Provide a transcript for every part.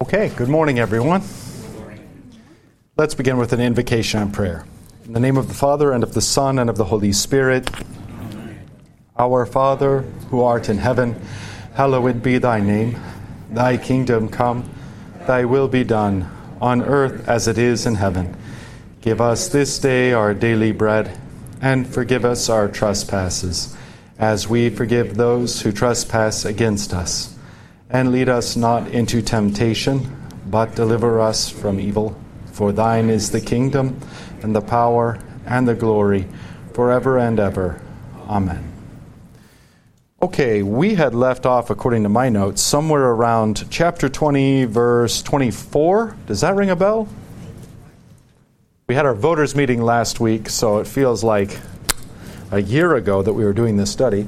Okay, good morning, everyone. Let's begin with an invocation and prayer. In the name of the Father, and of the Son, and of the Holy Spirit. Our Father, who art in heaven, hallowed be thy name. Thy kingdom come, thy will be done, on earth as it is in heaven. Give us this day our daily bread, and forgive us our trespasses, as we forgive those who trespass against us and lead us not into temptation, but deliver us from evil. For thine is the kingdom, and the power, and the glory, forever and ever. Amen. Okay, we had left off, according to my notes, somewhere around chapter 20, verse 24. Does that ring a bell? We had our voters' meeting last week, so it feels like a year ago that we were doing this study.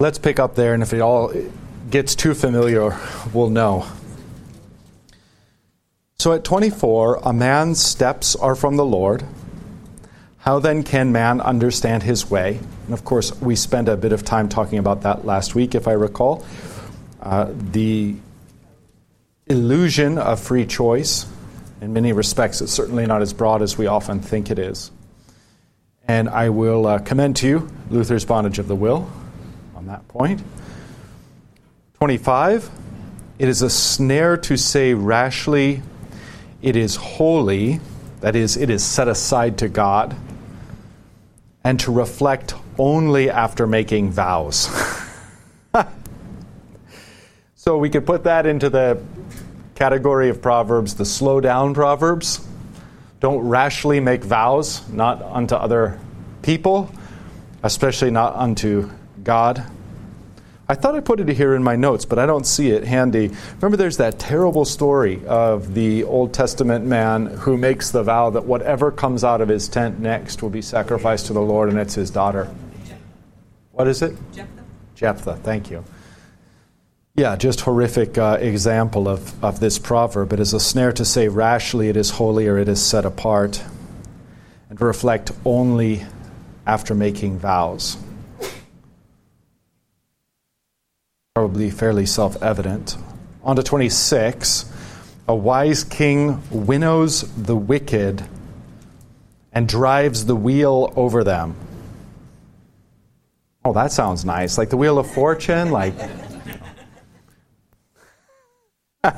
Let's pick up there, and if it all gets too familiar, we'll know. So at 24, a man's steps are from the Lord. How then can man understand his way? And of course, we spent a bit of time talking about that last week, if I recall. Uh, the illusion of free choice, in many respects, it's certainly not as broad as we often think it is. And I will uh, commend to you Luther's Bondage of the Will, that point. 25. It is a snare to say rashly, it is holy, that is, it is set aside to God, and to reflect only after making vows. so we could put that into the category of Proverbs, the slow down Proverbs. Don't rashly make vows, not unto other people, especially not unto God. I thought I put it here in my notes, but I don't see it handy. Remember, there's that terrible story of the Old Testament man who makes the vow that whatever comes out of his tent next will be sacrificed to the Lord, and it's his daughter. What is it? Jephthah. Jephthah, thank you. Yeah, just horrific uh, example of, of this proverb. It is a snare to say rashly, it is holy, or it is set apart, and to reflect only after making vows. Probably fairly self evident. On to 26. A wise king winnows the wicked and drives the wheel over them. Oh, that sounds nice. Like the wheel of fortune? Like.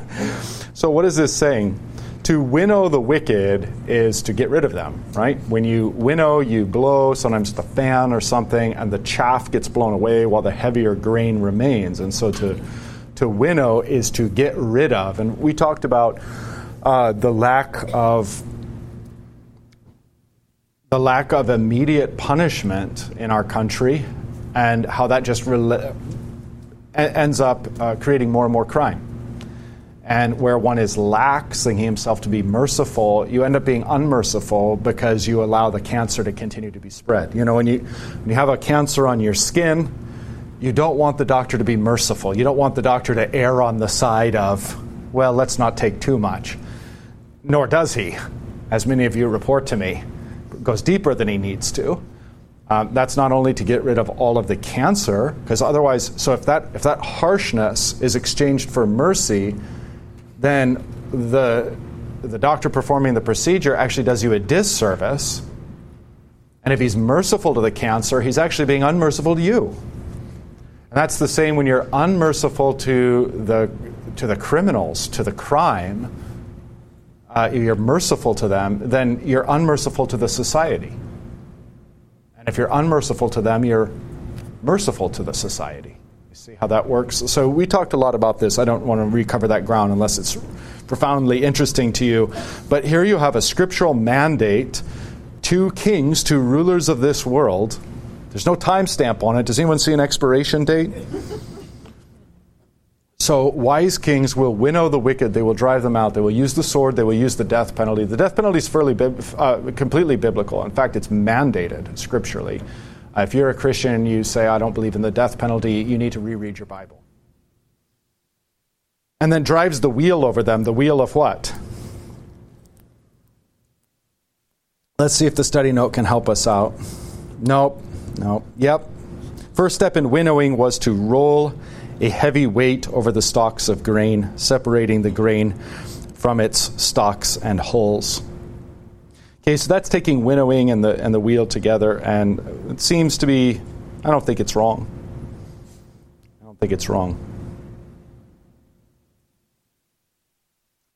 so, what is this saying? To winnow the wicked is to get rid of them, right? When you winnow, you blow, sometimes the fan or something, and the chaff gets blown away while the heavier grain remains. And so to, to winnow is to get rid of. And we talked about uh, the lack of the lack of immediate punishment in our country and how that just re- ends up uh, creating more and more crime and where one is lax, thinking himself to be merciful, you end up being unmerciful because you allow the cancer to continue to be spread. You know, when you, when you have a cancer on your skin, you don't want the doctor to be merciful. You don't want the doctor to err on the side of, well, let's not take too much. Nor does he, as many of you report to me. Goes deeper than he needs to. Um, that's not only to get rid of all of the cancer, because otherwise, so if that if that harshness is exchanged for mercy, then the, the doctor performing the procedure actually does you a disservice. And if he's merciful to the cancer, he's actually being unmerciful to you. And that's the same when you're unmerciful to the, to the criminals, to the crime. Uh, you're merciful to them, then you're unmerciful to the society. And if you're unmerciful to them, you're merciful to the society. See how that works? So we talked a lot about this. I don't want to recover that ground unless it's profoundly interesting to you. But here you have a scriptural mandate to kings, to rulers of this world. There's no timestamp on it. Does anyone see an expiration date? So, wise kings will winnow the wicked. They will drive them out. They will use the sword. They will use the death penalty. The death penalty is fairly, uh, completely biblical. In fact, it's mandated scripturally. Uh, if you're a Christian and you say, I don't believe in the death penalty, you need to reread your Bible. And then drives the wheel over them. The wheel of what? Let's see if the study note can help us out. Nope. Nope. Yep. First step in winnowing was to roll a heavy weight over the stalks of grain, separating the grain from its stalks and hulls. Okay, so that's taking winnowing and the, and the wheel together, and it seems to be, I don't think it's wrong. I don't think it's wrong.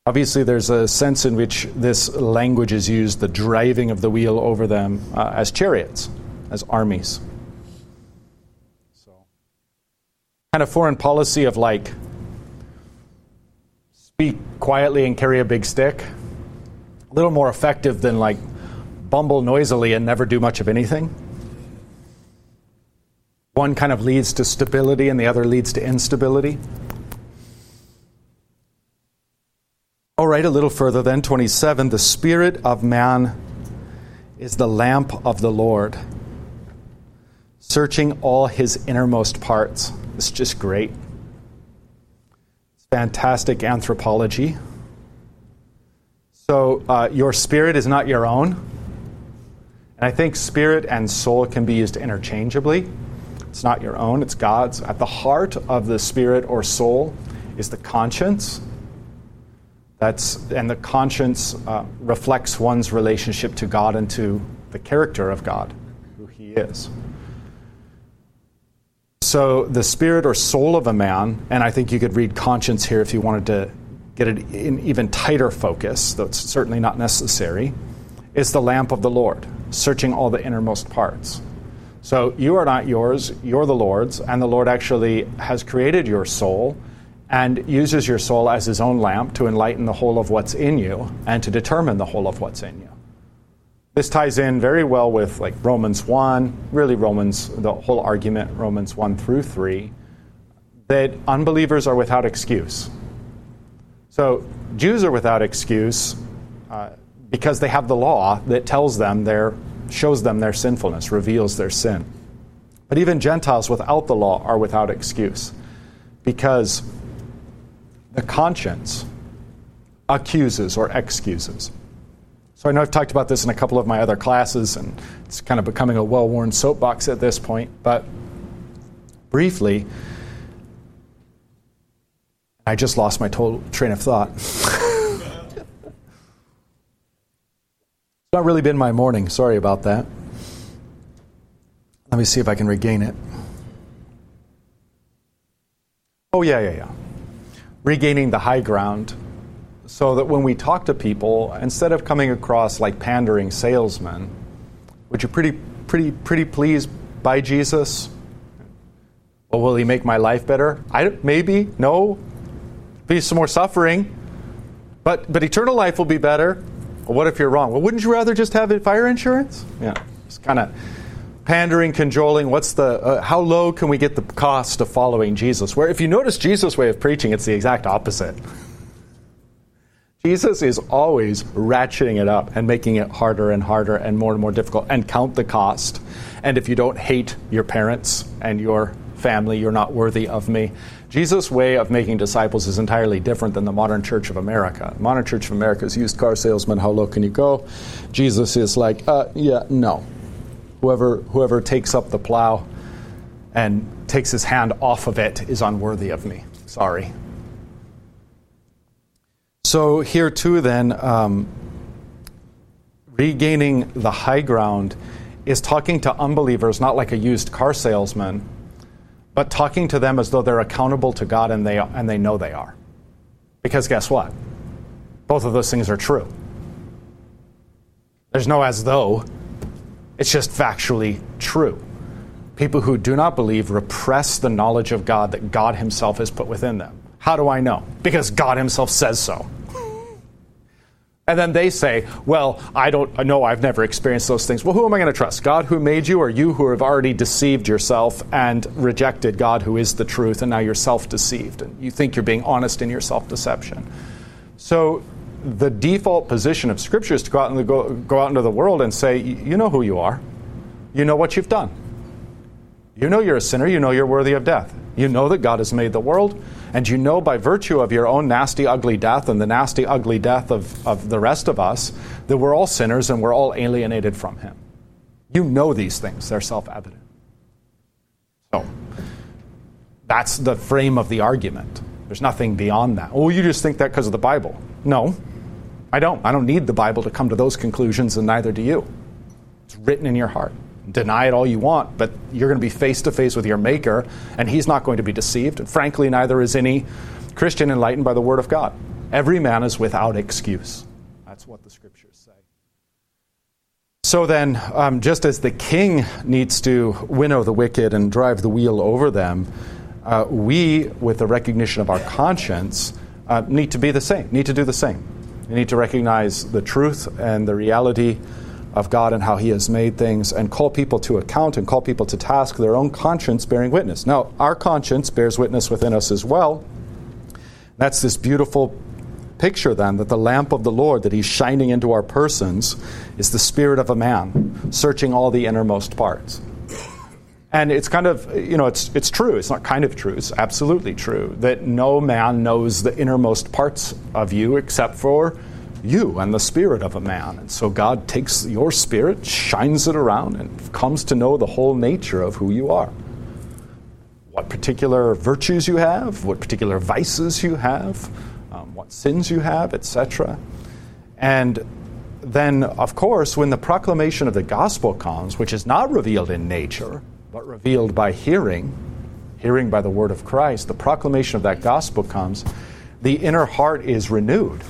Obviously, there's a sense in which this language is used, the driving of the wheel over them, uh, as chariots, as armies. So, kind of foreign policy of like, speak quietly and carry a big stick. Little more effective than like bumble noisily and never do much of anything. One kind of leads to stability and the other leads to instability. All right, a little further then, 27. The spirit of man is the lamp of the Lord, searching all his innermost parts. It's just great. It's fantastic anthropology. So, uh, your spirit is not your own. And I think spirit and soul can be used interchangeably. It's not your own, it's God's. At the heart of the spirit or soul is the conscience that's, and the conscience uh, reflects one's relationship to God and to the character of God, who He is. So, the spirit or soul of a man, and I think you could read conscience here if you wanted to get it in even tighter focus, though it's certainly not necessary, is the lamp of the Lord, searching all the innermost parts. So, you are not yours, you're the Lord's, and the Lord actually has created your soul and uses your soul as his own lamp to enlighten the whole of what's in you and to determine the whole of what's in you. This ties in very well with like Romans 1, really Romans, the whole argument, Romans 1 through 3, that unbelievers are without excuse. So Jews are without excuse uh, because they have the law that tells them their, shows them their sinfulness, reveals their sin. But even Gentiles without the law are without excuse because the conscience accuses or excuses. So I know I've talked about this in a couple of my other classes, and it's kind of becoming a well worn soapbox at this point, but briefly, I just lost my total train of thought. it's not really been my morning. Sorry about that. Let me see if I can regain it. Oh, yeah, yeah, yeah regaining the high ground so that when we talk to people, instead of coming across like pandering salesmen, would you pretty, pretty, pretty pleased by Jesus? Well, will he make my life better? I, maybe, no. Be some more suffering. But, but eternal life will be better. Well, what if you're wrong? Well, wouldn't you rather just have fire insurance? Yeah, it's kind of pandering, cajoling. What's the uh, how low can we get the cost of following Jesus? Where if you notice Jesus' way of preaching, it's the exact opposite. Jesus is always ratcheting it up and making it harder and harder and more and more difficult and count the cost. And if you don't hate your parents and your family, you're not worthy of me. Jesus' way of making disciples is entirely different than the modern Church of America. Modern Church of America is used car salesman. How low can you go? Jesus is like, uh, yeah, no, Whoever, whoever takes up the plow and takes his hand off of it is unworthy of me. Sorry. So, here too, then, um, regaining the high ground is talking to unbelievers not like a used car salesman, but talking to them as though they're accountable to God and they, and they know they are. Because guess what? Both of those things are true. There's no as though. It's just factually true. People who do not believe repress the knowledge of God that God Himself has put within them. How do I know? Because God Himself says so. And then they say, Well, I don't know, I've never experienced those things. Well, who am I going to trust? God who made you, or you who have already deceived yourself and rejected God who is the truth, and now you're self deceived, and you think you're being honest in your self deception? So the default position of Scripture is to go out, and go, go out into the world and say, You know who you are. You know what you've done. You know you're a sinner. You know you're worthy of death. You know that God has made the world. And you know by virtue of your own nasty, ugly death and the nasty, ugly death of, of the rest of us that we're all sinners and we're all alienated from Him. You know these things, they're self evident. So, That's the frame of the argument. There's nothing beyond that. Oh, you just think that because of the Bible. No, I don't. I don't need the Bible to come to those conclusions, and neither do you. It's written in your heart. Deny it all you want, but you're going to be face to face with your Maker, and He's not going to be deceived. And frankly, neither is any Christian enlightened by the Word of God. Every man is without excuse. That's what the Scriptures say. So then, um, just as the king needs to winnow the wicked and drive the wheel over them, uh, we, with the recognition of our conscience, uh, need to be the same, need to do the same. We need to recognize the truth and the reality of God and how He has made things and call people to account and call people to task, their own conscience bearing witness. Now, our conscience bears witness within us as well. That's this beautiful picture then that the lamp of the Lord that He's shining into our persons is the spirit of a man searching all the innermost parts. And it's kind of, you know, it's, it's true. It's not kind of true. It's absolutely true that no man knows the innermost parts of you except for you and the spirit of a man. And so God takes your spirit, shines it around, and comes to know the whole nature of who you are. What particular virtues you have, what particular vices you have, um, what sins you have, etc. And then, of course, when the proclamation of the gospel comes, which is not revealed in nature, but revealed by hearing, hearing by the word of Christ, the proclamation of that gospel comes, the inner heart is renewed,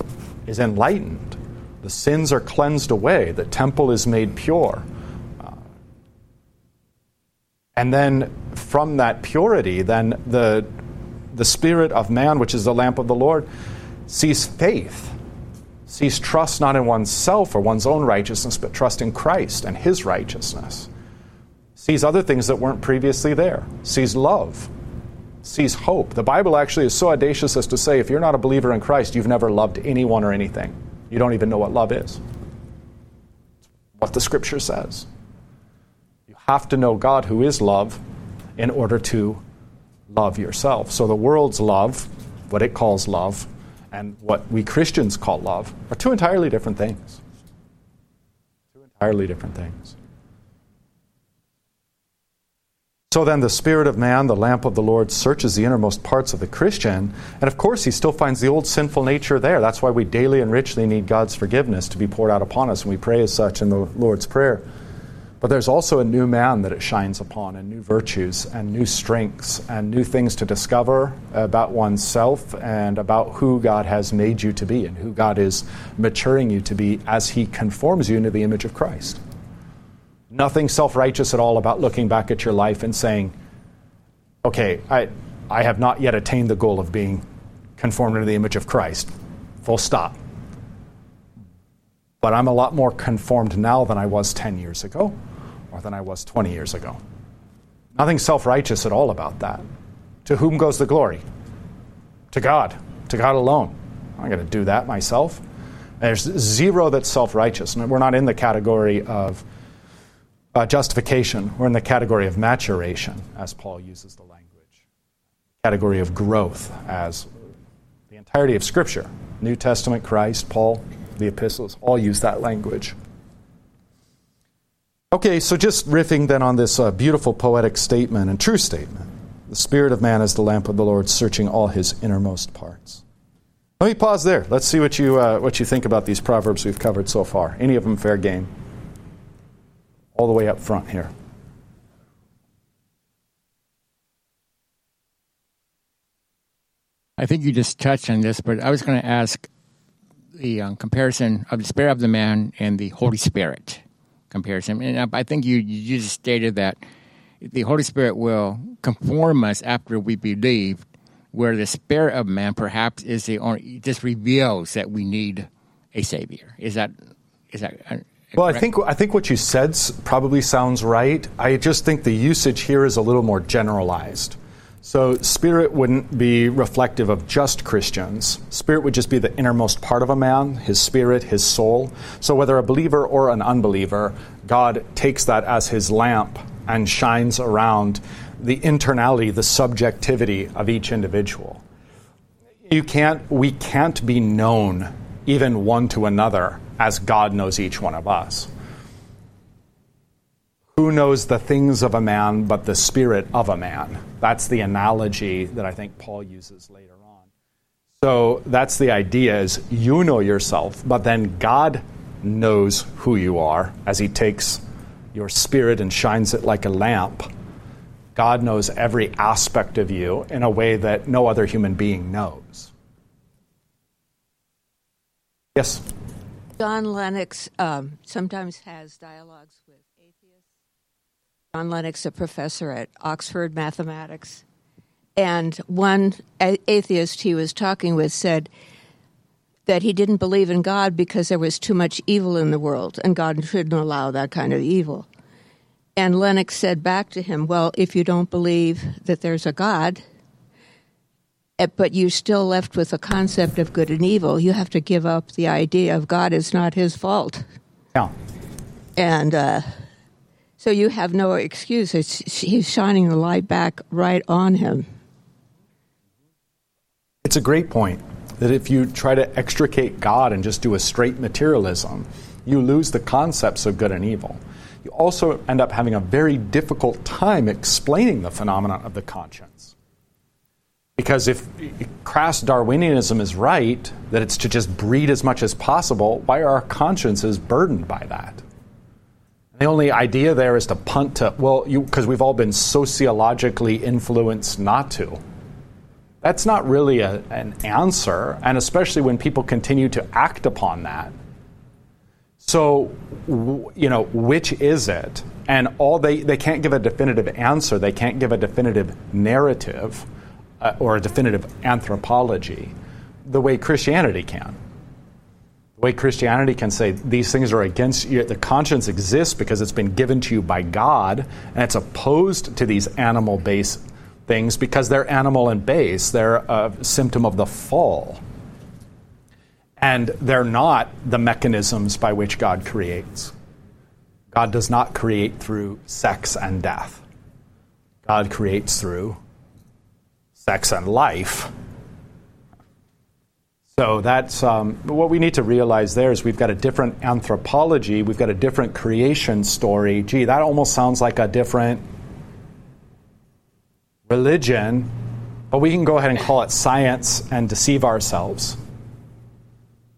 is enlightened. The sins are cleansed away, the temple is made pure. Uh, and then from that purity, then the, the spirit of man, which is the lamp of the Lord, sees faith, sees trust not in oneself or one's own righteousness, but trust in Christ and his righteousness sees other things that weren't previously there, sees love, sees hope. The Bible actually is so audacious as to say if you're not a believer in Christ, you've never loved anyone or anything. You don't even know what love is. What the scripture says. You have to know God, who is love, in order to love yourself. So the world's love, what it calls love, and what we Christians call love, are two entirely different things. Two entirely different things. So then, the Spirit of man, the lamp of the Lord, searches the innermost parts of the Christian. And of course, he still finds the old sinful nature there. That's why we daily and richly need God's forgiveness to be poured out upon us, and we pray as such in the Lord's Prayer. But there's also a new man that it shines upon, and new virtues, and new strengths, and new things to discover about oneself and about who God has made you to be, and who God is maturing you to be as He conforms you into the image of Christ. Nothing self righteous at all about looking back at your life and saying, okay, I, I have not yet attained the goal of being conformed to the image of Christ. Full stop. But I'm a lot more conformed now than I was 10 years ago or than I was 20 years ago. Nothing self righteous at all about that. To whom goes the glory? To God, to God alone. I'm going to do that myself. There's zero that's self righteous. And we're not in the category of uh, justification, we're in the category of maturation, as Paul uses the language, category of growth, as the entirety of Scripture, New Testament, Christ, Paul, the epistles, all use that language. Okay, so just riffing then on this uh, beautiful poetic statement and true statement the Spirit of man is the lamp of the Lord, searching all his innermost parts. Let me pause there. Let's see what you, uh, what you think about these proverbs we've covered so far. Any of them fair game? All the way up front here. I think you just touched on this, but I was going to ask the um, comparison of the Spirit of the man and the Holy Spirit comparison. And I think you, you just stated that the Holy Spirit will conform us after we believe, where the Spirit of man perhaps is the only, just reveals that we need a Savior. Is that is that well, I think I think what you said probably sounds right. I just think the usage here is a little more generalized. So, spirit wouldn't be reflective of just Christians. Spirit would just be the innermost part of a man, his spirit, his soul. So, whether a believer or an unbeliever, God takes that as his lamp and shines around the internality, the subjectivity of each individual. You can't, we can't be known even one to another as God knows each one of us. who knows the things of a man but the spirit of a man? That's the analogy that I think Paul uses later on. So that's the idea is you know yourself, but then God knows who you are as he takes your spirit and shines it like a lamp. God knows every aspect of you in a way that no other human being knows. Yes? John Lennox um, sometimes has dialogues with atheists. John Lennox, a professor at Oxford Mathematics. And one atheist he was talking with said that he didn't believe in God because there was too much evil in the world and God shouldn't allow that kind of evil. And Lennox said back to him, Well, if you don't believe that there's a God, but you're still left with a concept of good and evil, you have to give up the idea of God is not his fault. Yeah. And uh, so you have no excuse. It's, he's shining the light back right on him. It's a great point that if you try to extricate God and just do a straight materialism, you lose the concepts of good and evil you also end up having a very difficult time explaining the phenomenon of the conscience. Because if crass Darwinianism is right, that it's to just breed as much as possible, why are our consciences burdened by that? The only idea there is to punt to, well, because we've all been sociologically influenced not to. That's not really a, an answer, and especially when people continue to act upon that so, you know, which is it? And all they, they can't give a definitive answer, they can't give a definitive narrative uh, or a definitive anthropology the way Christianity can. The way Christianity can say these things are against you, the conscience exists because it's been given to you by God, and it's opposed to these animal based things because they're animal and base. They're a symptom of the fall. And they're not the mechanisms by which God creates. God does not create through sex and death. God creates through sex and life. So that's um, what we need to realize there is we've got a different anthropology, we've got a different creation story. Gee, that almost sounds like a different religion, but we can go ahead and call it science and deceive ourselves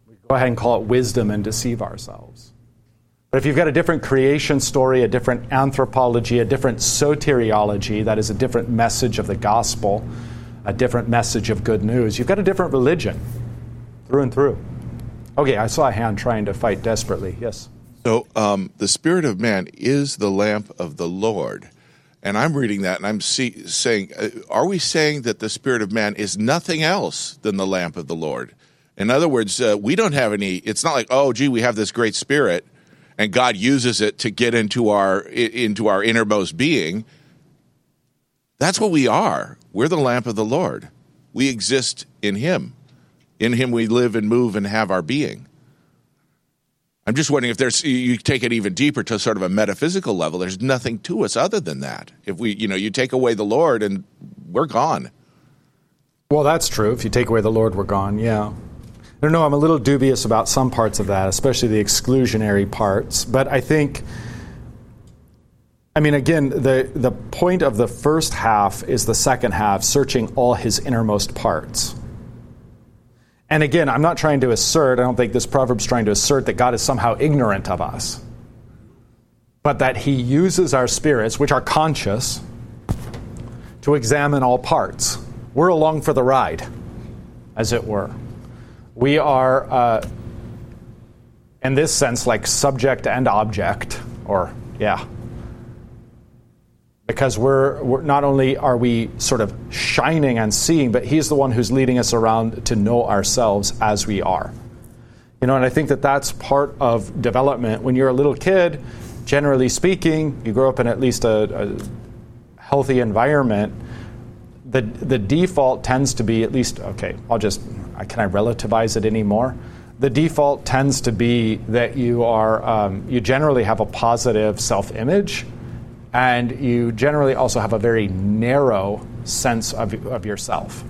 We go ahead and call it wisdom and deceive ourselves. But if you've got a different creation story, a different anthropology, a different soteriology, that is a different message of the gospel, a different message of good news, you've got a different religion through and through. Okay, I saw a hand trying to fight desperately. Yes. So, um, the spirit of man is the lamp of the Lord. And I'm reading that and I'm see, saying, uh, are we saying that the spirit of man is nothing else than the lamp of the Lord? In other words, uh, we don't have any. It's not like, oh, gee, we have this great spirit, and God uses it to get into our into our innermost being. That's what we are. We're the lamp of the Lord. We exist in Him. In Him we live and move and have our being. I'm just wondering if there's you take it even deeper to sort of a metaphysical level. There's nothing to us other than that. If we, you know, you take away the Lord and we're gone. Well, that's true. If you take away the Lord, we're gone. Yeah. I don't know, I'm a little dubious about some parts of that, especially the exclusionary parts. But I think, I mean, again, the, the point of the first half is the second half, searching all his innermost parts. And again, I'm not trying to assert, I don't think this proverb's trying to assert that God is somehow ignorant of us, but that he uses our spirits, which are conscious, to examine all parts. We're along for the ride, as it were. We are, uh, in this sense, like subject and object, or, yeah. Because we're, we're not only are we sort of shining and seeing, but He's the one who's leading us around to know ourselves as we are. You know, and I think that that's part of development. When you're a little kid, generally speaking, you grow up in at least a, a healthy environment. The, the default tends to be at least okay. I'll just can I relativize it anymore? The default tends to be that you are um, you generally have a positive self-image, and you generally also have a very narrow sense of, of yourself.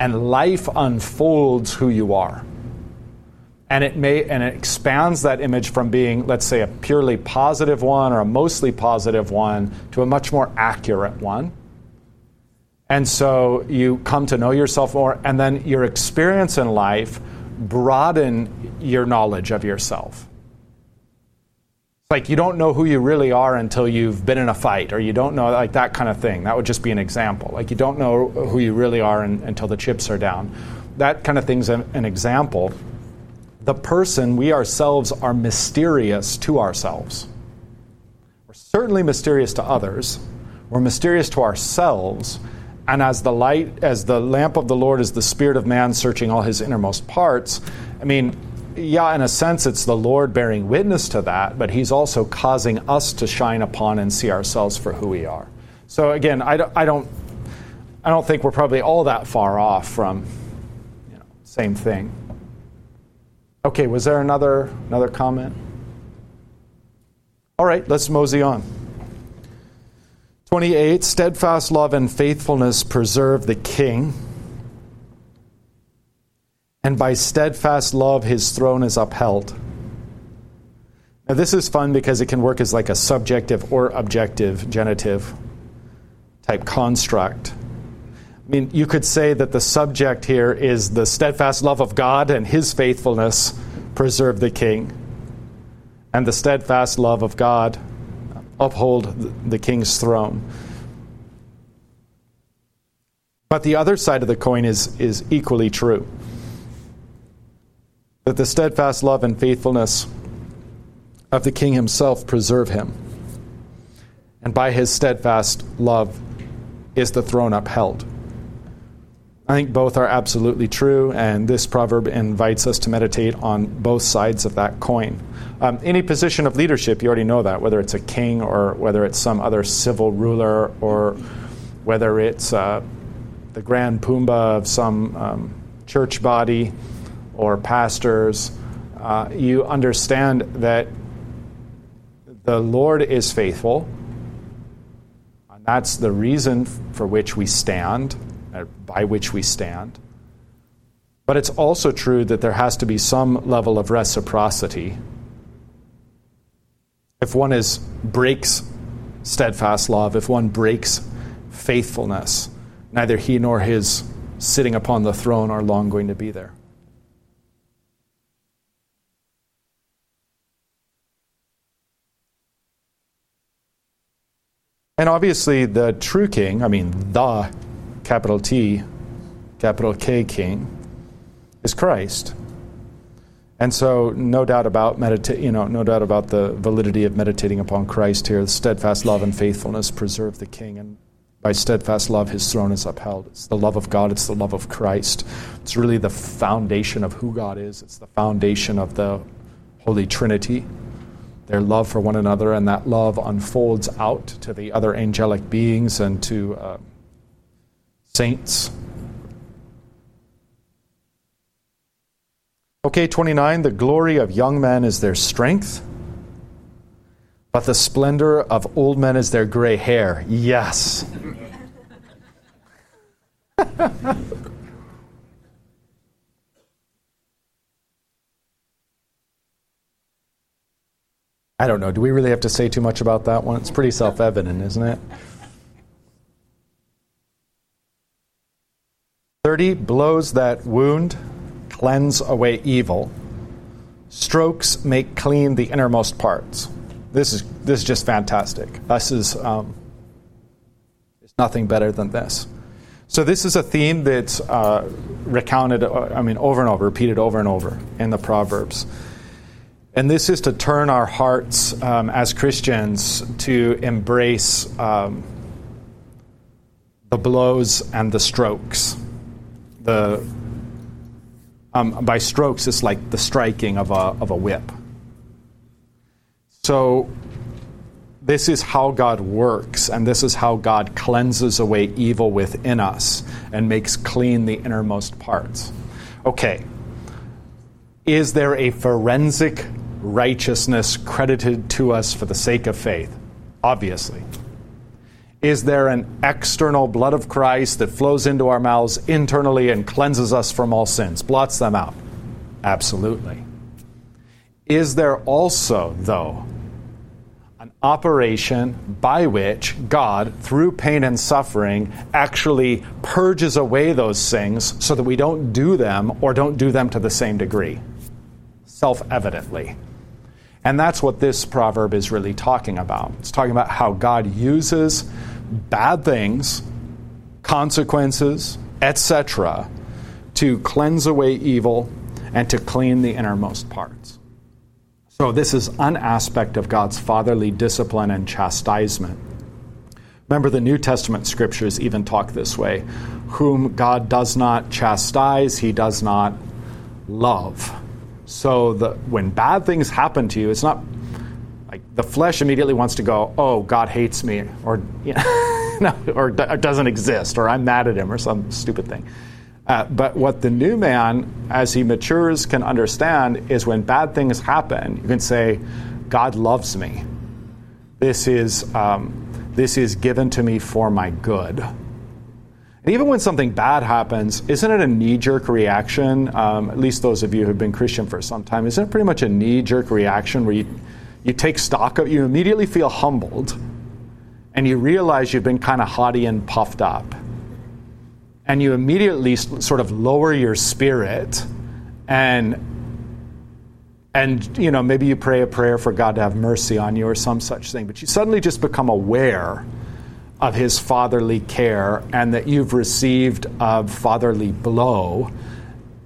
And life unfolds who you are. and it may and it expands that image from being let's say a purely positive one or a mostly positive one to a much more accurate one and so you come to know yourself more and then your experience in life broaden your knowledge of yourself it's like you don't know who you really are until you've been in a fight or you don't know like that kind of thing that would just be an example like you don't know who you really are in, until the chips are down that kind of thing's an, an example the person, we ourselves, are mysterious to ourselves. We're certainly mysterious to others. We're mysterious to ourselves. And as the light, as the lamp of the Lord is the spirit of man searching all his innermost parts, I mean, yeah, in a sense, it's the Lord bearing witness to that, but he's also causing us to shine upon and see ourselves for who we are. So again, I don't, I don't, I don't think we're probably all that far off from, you know, same thing. Okay, was there another another comment? All right, let's mosey on. 28 steadfast love and faithfulness preserve the king and by steadfast love his throne is upheld. Now this is fun because it can work as like a subjective or objective genitive type construct. I mean, you could say that the subject here is the steadfast love of God and his faithfulness preserve the king, and the steadfast love of God uphold the king's throne. But the other side of the coin is, is equally true that the steadfast love and faithfulness of the king himself preserve him. And by his steadfast love is the throne upheld. I think both are absolutely true, and this proverb invites us to meditate on both sides of that coin. Um, any position of leadership, you already know that, whether it's a king or whether it's some other civil ruler or whether it's uh, the grand poobah of some um, church body or pastors, uh, you understand that the Lord is faithful. And that's the reason for which we stand by which we stand. But it's also true that there has to be some level of reciprocity. If one is breaks steadfast love, if one breaks faithfulness, neither he nor his sitting upon the throne are long going to be there. And obviously, the true king, I mean, the capital T, capital K King, is Christ. And so, no doubt about medita- you know, no doubt about the validity of meditating upon Christ here. Steadfast love and faithfulness preserve the King, and by steadfast love, His throne is upheld. It's the love of God. It's the love of Christ. It's really the foundation of who God is. It's the foundation of the Holy Trinity. Their love for one another, and that love unfolds out to the other angelic beings and to. Uh, saints. Okay, 29, the glory of young men is their strength, but the splendor of old men is their gray hair. Yes. I don't know. Do we really have to say too much about that one? It's pretty self evident, isn't it? 30 blows that wound, cleanse away evil. Strokes make clean the innermost parts. This is this is just fantastic. This is um, it's nothing better than this. So this is a theme that's uh, recounted. Uh, I mean, over and over, repeated over and over in the Proverbs. And this is to turn our hearts um, as Christians to embrace um, the blows and the strokes the um, by strokes, it's like the striking of a, of a whip. So, this is how God works, and this is how God cleanses away evil within us and makes clean the innermost parts. Okay, is there a forensic righteousness credited to us for the sake of faith? Obviously. Is there an external blood of Christ that flows into our mouths internally and cleanses us from all sins, blots them out? Absolutely. Is there also, though, an operation by which God, through pain and suffering, actually purges away those things so that we don't do them or don't do them to the same degree? Self evidently. And that's what this proverb is really talking about. It's talking about how God uses bad things, consequences, etc., to cleanse away evil and to clean the innermost parts. So, this is an aspect of God's fatherly discipline and chastisement. Remember, the New Testament scriptures even talk this way whom God does not chastise, he does not love. So, the, when bad things happen to you, it's not like the flesh immediately wants to go, oh, God hates me, or, you know, no, or, or doesn't exist, or I'm mad at him, or some stupid thing. Uh, but what the new man, as he matures, can understand is when bad things happen, you can say, God loves me. This is, um, this is given to me for my good. And even when something bad happens, isn't it a knee jerk reaction? Um, at least those of you who've been Christian for some time, isn't it pretty much a knee jerk reaction where you, you take stock of, you immediately feel humbled and you realize you've been kind of haughty and puffed up and you immediately sort of lower your spirit and and you know maybe you pray a prayer for God to have mercy on you or some such thing but you suddenly just become aware of his fatherly care and that you've received a fatherly blow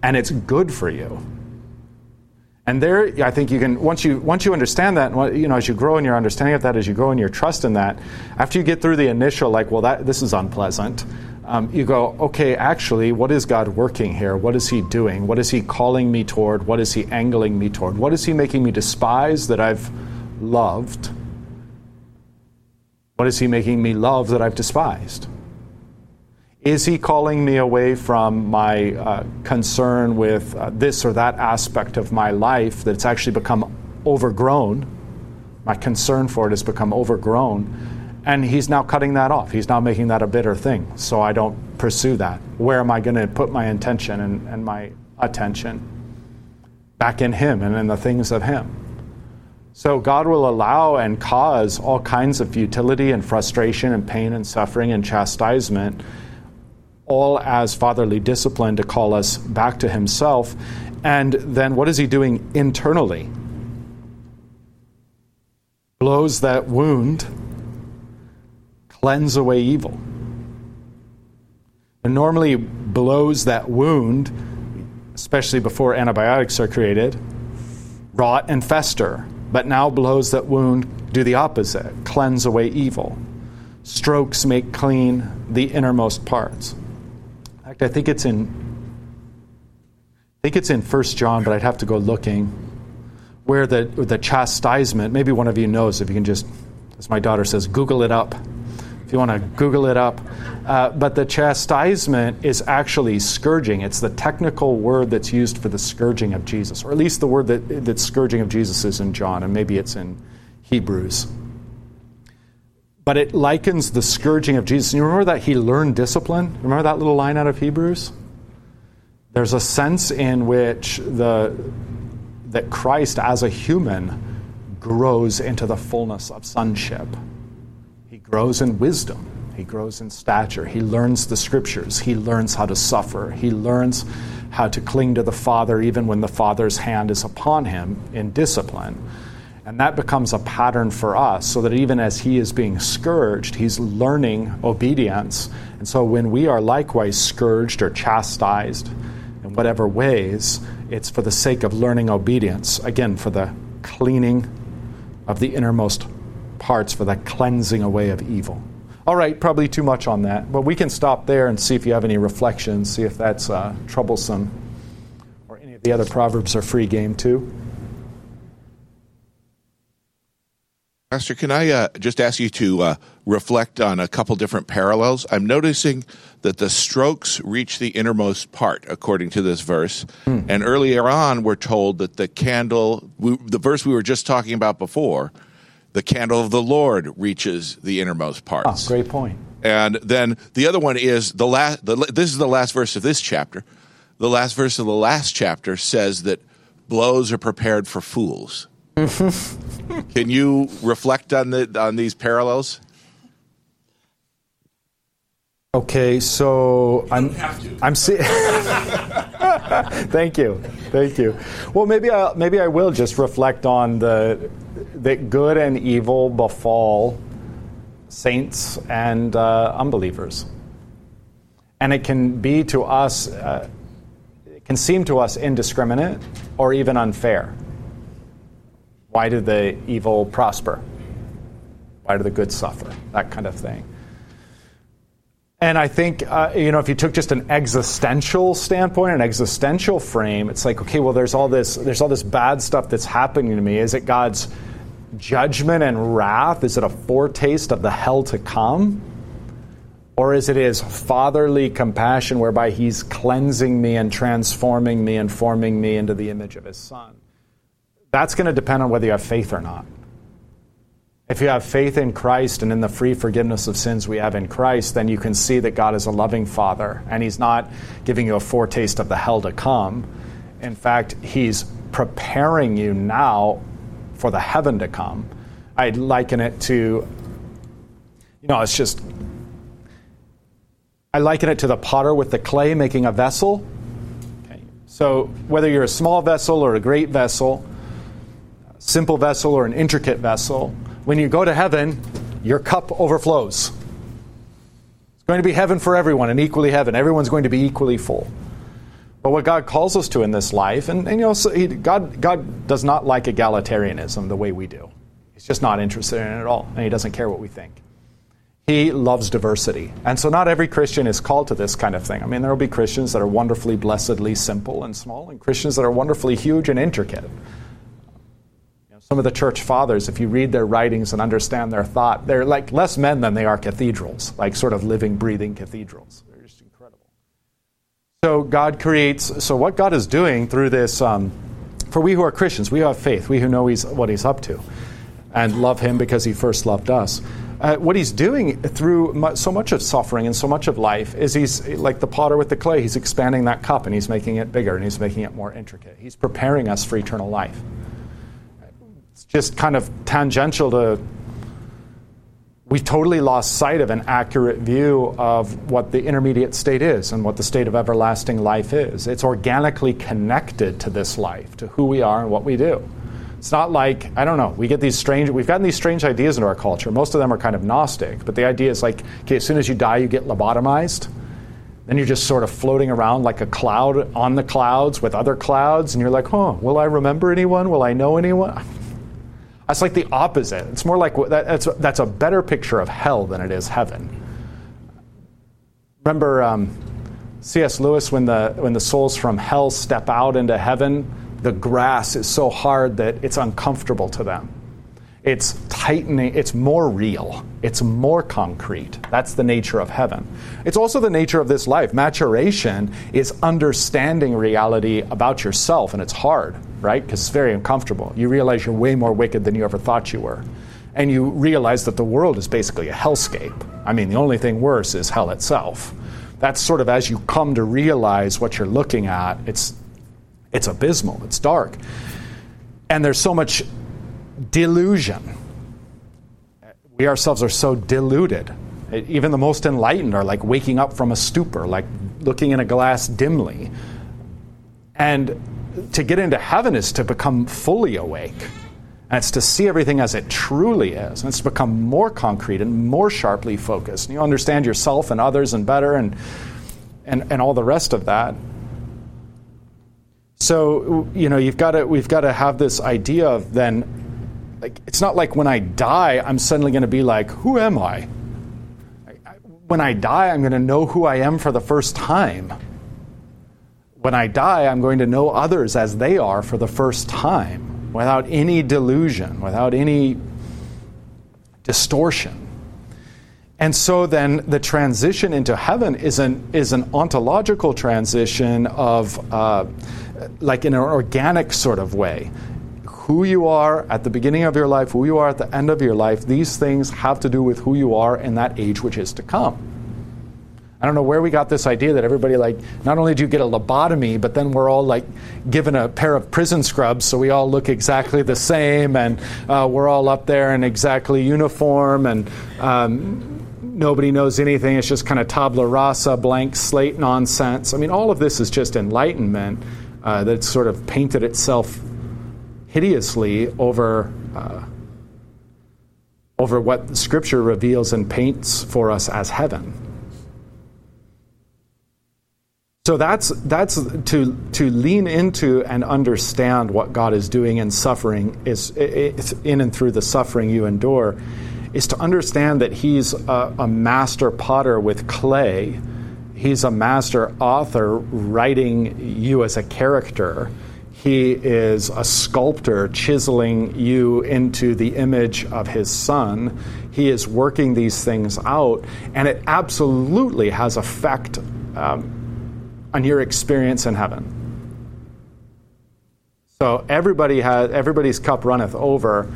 and it's good for you and there i think you can once you once you understand that you know as you grow in your understanding of that as you grow in your trust in that after you get through the initial like well that this is unpleasant um, you go, okay, actually, what is God working here? What is He doing? What is He calling me toward? What is He angling me toward? What is He making me despise that I've loved? What is He making me love that I've despised? Is He calling me away from my uh, concern with uh, this or that aspect of my life that's actually become overgrown? My concern for it has become overgrown and he's now cutting that off. He's now making that a bitter thing. So I don't pursue that. Where am I going to put my intention and, and my attention? Back in him and in the things of him. So God will allow and cause all kinds of futility and frustration and pain and suffering and chastisement, all as fatherly discipline to call us back to himself. And then what is he doing internally? Blows that wound cleanse away evil. And normally blows that wound, especially before antibiotics are created, rot and fester. But now blows that wound do the opposite cleanse away evil. Strokes make clean the innermost parts. In fact, I think it's in I think it's in First John, but I'd have to go looking, where the the chastisement, maybe one of you knows if you can just, as my daughter says, Google it up if you want to Google it up. Uh, but the chastisement is actually scourging. It's the technical word that's used for the scourging of Jesus, or at least the word that, that scourging of Jesus is in John, and maybe it's in Hebrews. But it likens the scourging of Jesus. And you remember that he learned discipline? Remember that little line out of Hebrews? There's a sense in which the, that Christ, as a human, grows into the fullness of sonship grows in wisdom. He grows in stature. He learns the scriptures. He learns how to suffer. He learns how to cling to the Father even when the Father's hand is upon him in discipline. And that becomes a pattern for us so that even as he is being scourged, he's learning obedience. And so when we are likewise scourged or chastised in whatever ways, it's for the sake of learning obedience. Again, for the cleaning of the innermost parts for the cleansing away of evil. All right, probably too much on that, but we can stop there and see if you have any reflections, see if that's uh, troublesome, or any of the other proverbs are free game too. Pastor, can I uh, just ask you to uh, reflect on a couple different parallels? I'm noticing that the strokes reach the innermost part, according to this verse. Hmm. And earlier on, we're told that the candle, we, the verse we were just talking about before, the candle of the Lord reaches the innermost ah, parts. Oh, great point. And then the other one is the last. The, this is the last verse of this chapter. The last verse of the last chapter says that blows are prepared for fools. Can you reflect on the on these parallels? Okay, so I'm I'm see- Thank you, thank you. Well, maybe I maybe I will just reflect on the that good and evil befall saints and uh, unbelievers, and it can be to us, uh, it can seem to us indiscriminate or even unfair. Why do the evil prosper? Why do the good suffer? That kind of thing. And I think, uh, you know, if you took just an existential standpoint, an existential frame, it's like, okay, well, there's all this, there's all this bad stuff that's happening to me. Is it God's judgment and wrath? Is it a foretaste of the hell to come? Or is it his fatherly compassion whereby he's cleansing me and transforming me and forming me into the image of his son? That's going to depend on whether you have faith or not. If you have faith in Christ and in the free forgiveness of sins we have in Christ, then you can see that God is a loving Father and He's not giving you a foretaste of the hell to come. In fact, He's preparing you now for the heaven to come. I liken it to, you know, it's just, I liken it to the potter with the clay making a vessel. Okay. So whether you're a small vessel or a great vessel, simple vessel or an intricate vessel, when you go to heaven, your cup overflows. It's going to be heaven for everyone and equally heaven. Everyone's going to be equally full. But what God calls us to in this life, and, and you know, so he, God, God does not like egalitarianism the way we do. He's just not interested in it at all, and He doesn't care what we think. He loves diversity. And so not every Christian is called to this kind of thing. I mean, there will be Christians that are wonderfully, blessedly simple and small, and Christians that are wonderfully huge and intricate. Some of the church fathers, if you read their writings and understand their thought, they're like less men than they are cathedrals, like sort of living, breathing cathedrals. So God creates, so what God is doing through this, um, for we who are Christians, we have faith, we who know he's, what He's up to, and love Him because He first loved us. Uh, what he's doing through mu- so much of suffering and so much of life is he's like the potter with the clay. He's expanding that cup and he's making it bigger and he's making it more intricate. He's preparing us for eternal life. It's just kind of tangential to. We've totally lost sight of an accurate view of what the intermediate state is and what the state of everlasting life is. It's organically connected to this life, to who we are and what we do. It's not like, I don't know, we get these strange, we've gotten these strange ideas into our culture. Most of them are kind of Gnostic, but the idea is like, okay, as soon as you die, you get lobotomized. Then you're just sort of floating around like a cloud on the clouds with other clouds, and you're like, huh, will I remember anyone? Will I know anyone? That's like the opposite. It's more like that's, that's a better picture of hell than it is heaven. Remember um, C.S. Lewis when the, when the souls from hell step out into heaven? the grass is so hard that it's uncomfortable to them. It's tightening, it's more real, it's more concrete. That's the nature of heaven. It's also the nature of this life. Maturation is understanding reality about yourself, and it's hard, right? Because it's very uncomfortable. You realize you're way more wicked than you ever thought you were. And you realize that the world is basically a hellscape. I mean, the only thing worse is hell itself. That's sort of as you come to realize what you're looking at, it's it's abysmal, it's dark. And there's so much delusion. We ourselves are so deluded. Even the most enlightened are like waking up from a stupor, like looking in a glass dimly. And to get into heaven is to become fully awake. And it's to see everything as it truly is. And it's to become more concrete and more sharply focused. And you understand yourself and others and better and, and, and all the rest of that. So you know you've got to we've got to have this idea of then like it's not like when I die I'm suddenly going to be like who am I? When I die I'm going to know who I am for the first time. When I die I'm going to know others as they are for the first time without any delusion, without any distortion. And so then the transition into heaven is an, is an ontological transition of, uh, like in an organic sort of way. Who you are at the beginning of your life, who you are at the end of your life, these things have to do with who you are in that age which is to come. I don't know where we got this idea that everybody, like, not only do you get a lobotomy, but then we're all, like, given a pair of prison scrubs so we all look exactly the same and uh, we're all up there in exactly uniform and um, nobody knows anything. It's just kind of tabula rasa, blank slate nonsense. I mean, all of this is just enlightenment uh, that's sort of painted itself hideously over. Uh, over what Scripture reveals and paints for us as heaven. So that's that's to to lean into and understand what God is doing in suffering is in and through the suffering you endure is to understand that He's a, a master potter with clay. He's a master author writing you as a character. He is a sculptor chiseling you into the image of his son. He is working these things out, and it absolutely has effect um, on your experience in heaven. So everybody has everybody's cup runneth over.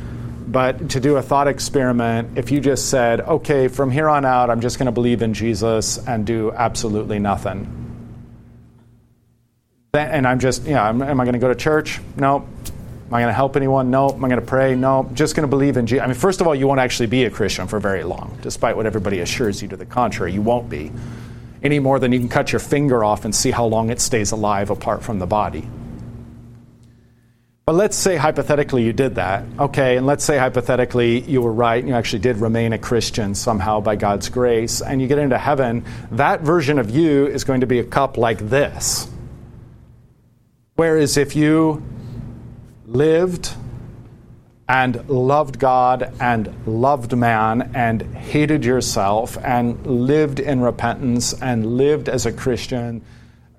But to do a thought experiment, if you just said, okay, from here on out, I'm just going to believe in Jesus and do absolutely nothing. And I'm just, yeah, am I going to go to church? No. Am I going to help anyone? No. Am I going to pray? No. Just going to believe in Jesus. I mean, first of all, you won't actually be a Christian for very long, despite what everybody assures you to the contrary. You won't be any more than you can cut your finger off and see how long it stays alive apart from the body. But let's say hypothetically you did that. Okay, and let's say hypothetically you were right and you actually did remain a Christian somehow by God's grace, and you get into heaven, that version of you is going to be a cup like this. Whereas if you lived and loved God and loved man and hated yourself and lived in repentance and lived as a Christian,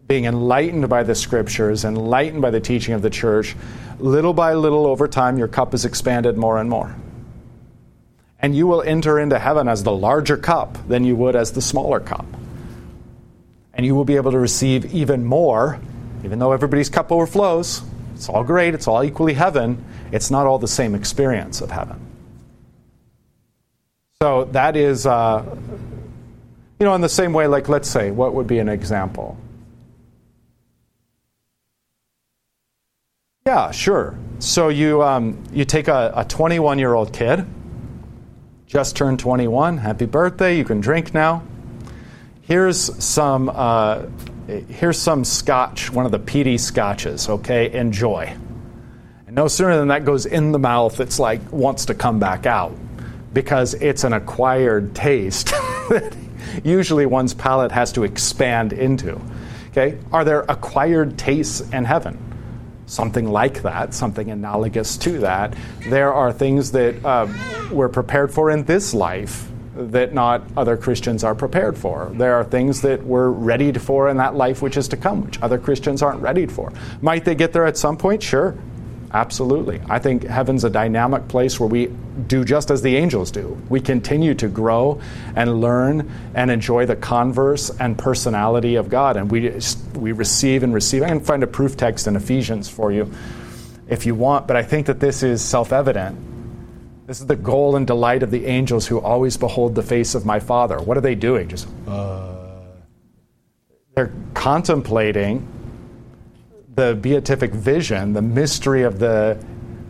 being enlightened by the scriptures, enlightened by the teaching of the church, little by little over time, your cup is expanded more and more. And you will enter into heaven as the larger cup than you would as the smaller cup. And you will be able to receive even more, even though everybody's cup overflows. It's all great, it's all equally heaven it's not all the same experience of heaven. So that is, uh, you know, in the same way, like, let's say, what would be an example? Yeah, sure. So you, um, you take a 21 year old kid, just turned 21, happy birthday, you can drink now. Here's some, uh, here's some scotch, one of the peaty scotches, okay? Enjoy. And no sooner than that goes in the mouth, it's like wants to come back out because it's an acquired taste that usually one's palate has to expand into. Okay? Are there acquired tastes in heaven? Something like that, something analogous to that. There are things that uh, we're prepared for in this life that not other Christians are prepared for. There are things that we're readied for in that life which is to come, which other Christians aren't readied for. Might they get there at some point? Sure. Absolutely. I think heaven's a dynamic place where we do just as the angels do. We continue to grow and learn and enjoy the converse and personality of God. And we, we receive and receive. I can find a proof text in Ephesians for you if you want, but I think that this is self evident. This is the goal and delight of the angels who always behold the face of my Father. What are they doing? Just, uh, they're contemplating the beatific vision, the mystery of the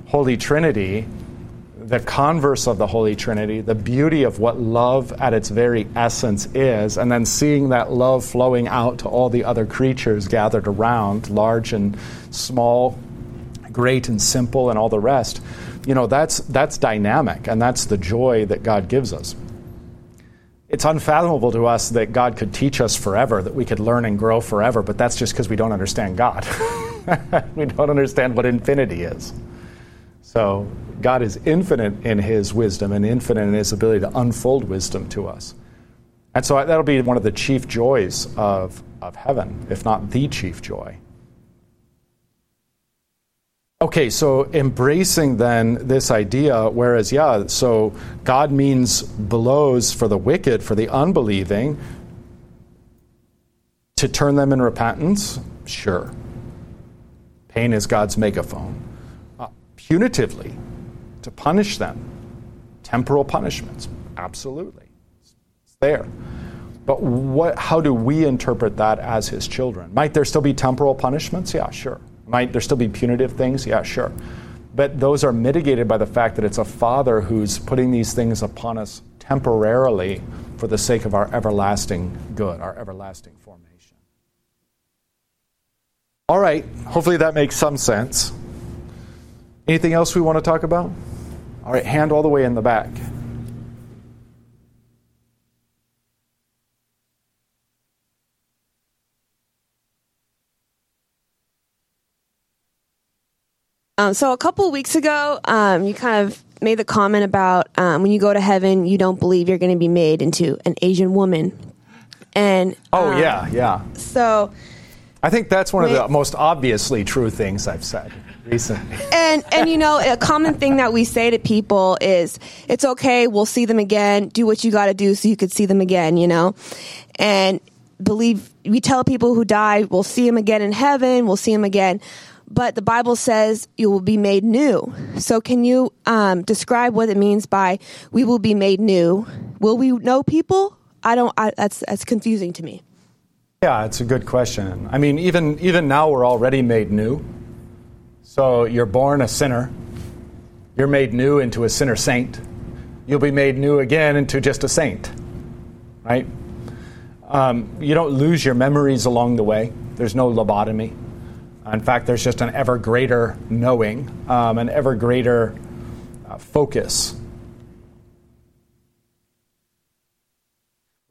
Holy Trinity, the converse of the Holy Trinity, the beauty of what love at its very essence is, and then seeing that love flowing out to all the other creatures gathered around, large and small, great and simple, and all the rest. You know, that's, that's dynamic, and that's the joy that God gives us it's unfathomable to us that God could teach us forever, that we could learn and grow forever, but that's just because we don't understand God. we don't understand what infinity is. So, God is infinite in his wisdom and infinite in his ability to unfold wisdom to us. And so that'll be one of the chief joys of, of heaven, if not the chief joy. Okay, so embracing then this idea, whereas, yeah, so God means blows for the wicked, for the unbelieving, to turn them in repentance, sure. Pain is God's megaphone. Uh, punitively, to punish them, temporal punishments, absolutely. It's there. But what, how do we interpret that as his children? Might there still be temporal punishments? Yeah, sure. Might there still be punitive things? Yeah, sure. But those are mitigated by the fact that it's a father who's putting these things upon us temporarily for the sake of our everlasting good, our everlasting formation. All right, hopefully that makes some sense. Anything else we want to talk about? All right, hand all the way in the back. Um, so a couple weeks ago, um, you kind of made the comment about um, when you go to heaven, you don't believe you're going to be made into an Asian woman. And Oh, um, yeah, yeah. So I think that's one of the most obviously true things I've said recently. and and you know a common thing that we say to people is it's okay we'll see them again do what you got to do so you could see them again you know and believe we tell people who die we'll see them again in heaven we'll see them again but the bible says you will be made new so can you um, describe what it means by we will be made new will we know people i don't I, that's that's confusing to me Yeah, it's a good question. I mean, even even now we're already made new. So you're born a sinner. You're made new into a sinner saint. You'll be made new again into just a saint, right? Um, you don't lose your memories along the way. There's no lobotomy. In fact, there's just an ever greater knowing, um, an ever greater uh, focus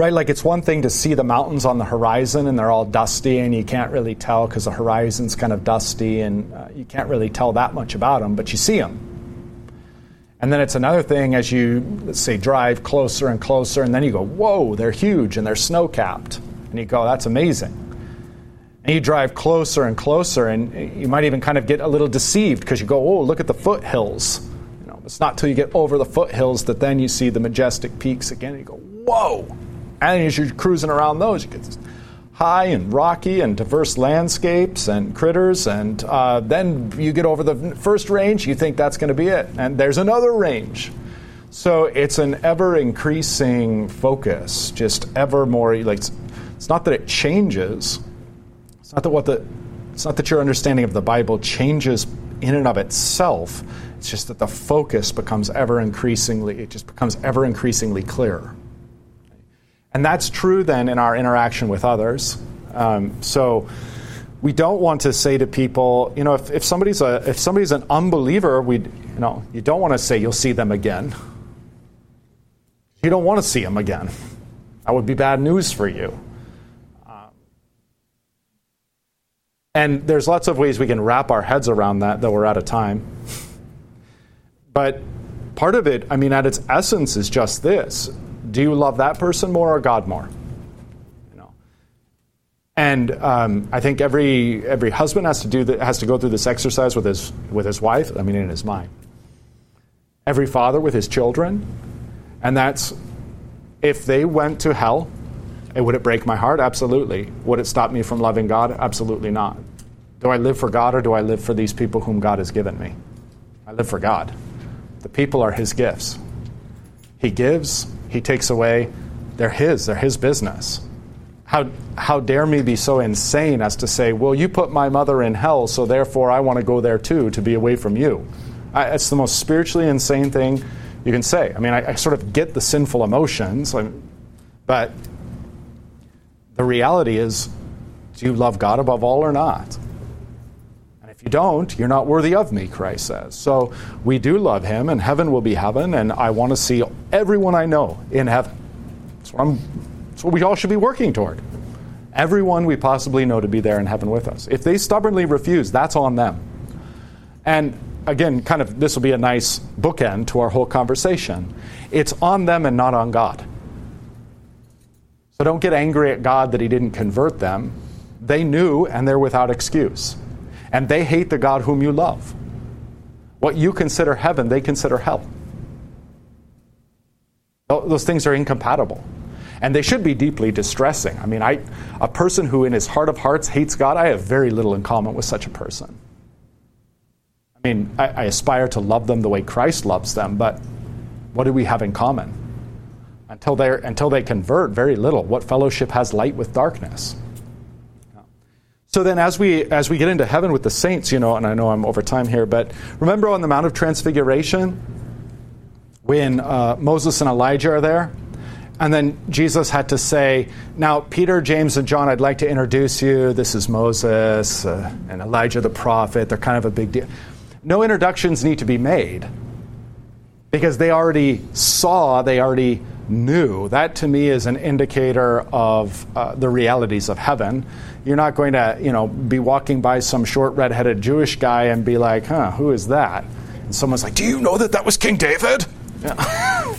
Right, like it's one thing to see the mountains on the horizon and they're all dusty and you can't really tell because the horizon's kind of dusty and uh, you can't really tell that much about them, but you see them. And then it's another thing as you, let's say, drive closer and closer and then you go, whoa, they're huge and they're snow capped. And you go, that's amazing. And you drive closer and closer and you might even kind of get a little deceived because you go, oh, look at the foothills. You know, it's not till you get over the foothills that then you see the majestic peaks again and you go, whoa. And as you're cruising around those, you get this high and rocky and diverse landscapes and critters. And uh, then you get over the first range, you think that's going to be it. And there's another range. So it's an ever increasing focus, just ever more like it's, it's not that it changes. It's not that what the it's not that your understanding of the Bible changes in and of itself. It's just that the focus becomes ever increasingly it just becomes ever increasingly clearer. And that's true then in our interaction with others. Um, so we don't want to say to people, you know, if, if somebody's a if somebody's an unbeliever, we you know, you don't want to say you'll see them again. You don't want to see them again. That would be bad news for you. Um, and there's lots of ways we can wrap our heads around that, though we're out of time. But part of it, I mean, at its essence, is just this: Do you love that person more or God more? And um, I think every every husband has to do that, has to go through this exercise with his with his wife. I mean, in his mind. Every father with his children, and that's if they went to hell, it would it break my heart? Absolutely. Would it stop me from loving God? Absolutely not. Do I live for God or do I live for these people whom God has given me? I live for God. The people are His gifts. He gives, He takes away. They're His, they're His business. How, how dare me be so insane as to say, well, you put my mother in hell, so therefore I want to go there too to be away from you? I, it's the most spiritually insane thing you can say. I mean, I, I sort of get the sinful emotions, but the reality is do you love God above all or not? And if you don't, you're not worthy of me, Christ says. So we do love him, and heaven will be heaven, and I want to see everyone I know in heaven. That's what, I'm, that's what we all should be working toward. Everyone we possibly know to be there in heaven with us. If they stubbornly refuse, that's on them. And again, kind of this will be a nice bookend to our whole conversation. It's on them and not on God. So don't get angry at God that He didn't convert them. They knew and they're without excuse. And they hate the God whom you love. What you consider heaven, they consider hell. Those things are incompatible. And they should be deeply distressing. I mean, I, a person who in his heart of hearts hates God, I have very little in common with such a person. I mean, I, I aspire to love them the way Christ loves them, but what do we have in common? Until they until they convert, very little. What fellowship has light with darkness? So then, as we as we get into heaven with the saints, you know, and I know I'm over time here, but remember on the Mount of Transfiguration when uh, Moses and Elijah are there, and then Jesus had to say, "Now, Peter, James, and John, I'd like to introduce you. This is Moses uh, and Elijah the prophet. They're kind of a big deal." No introductions need to be made because they already saw, they already knew. That to me is an indicator of uh, the realities of heaven. You're not going to, you know, be walking by some short red-headed Jewish guy and be like, "Huh, who is that?" And someone's like, "Do you know that that was King David?" Yeah.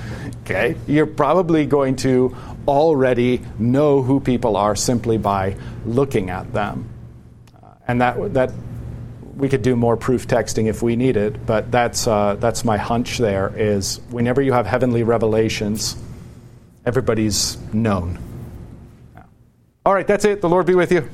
okay, you're probably going to already know who people are simply by looking at them, uh, and that that we could do more proof texting if we needed, but that's uh, that's my hunch. There is whenever you have heavenly revelations, everybody's known. All right, that's it. The Lord be with you.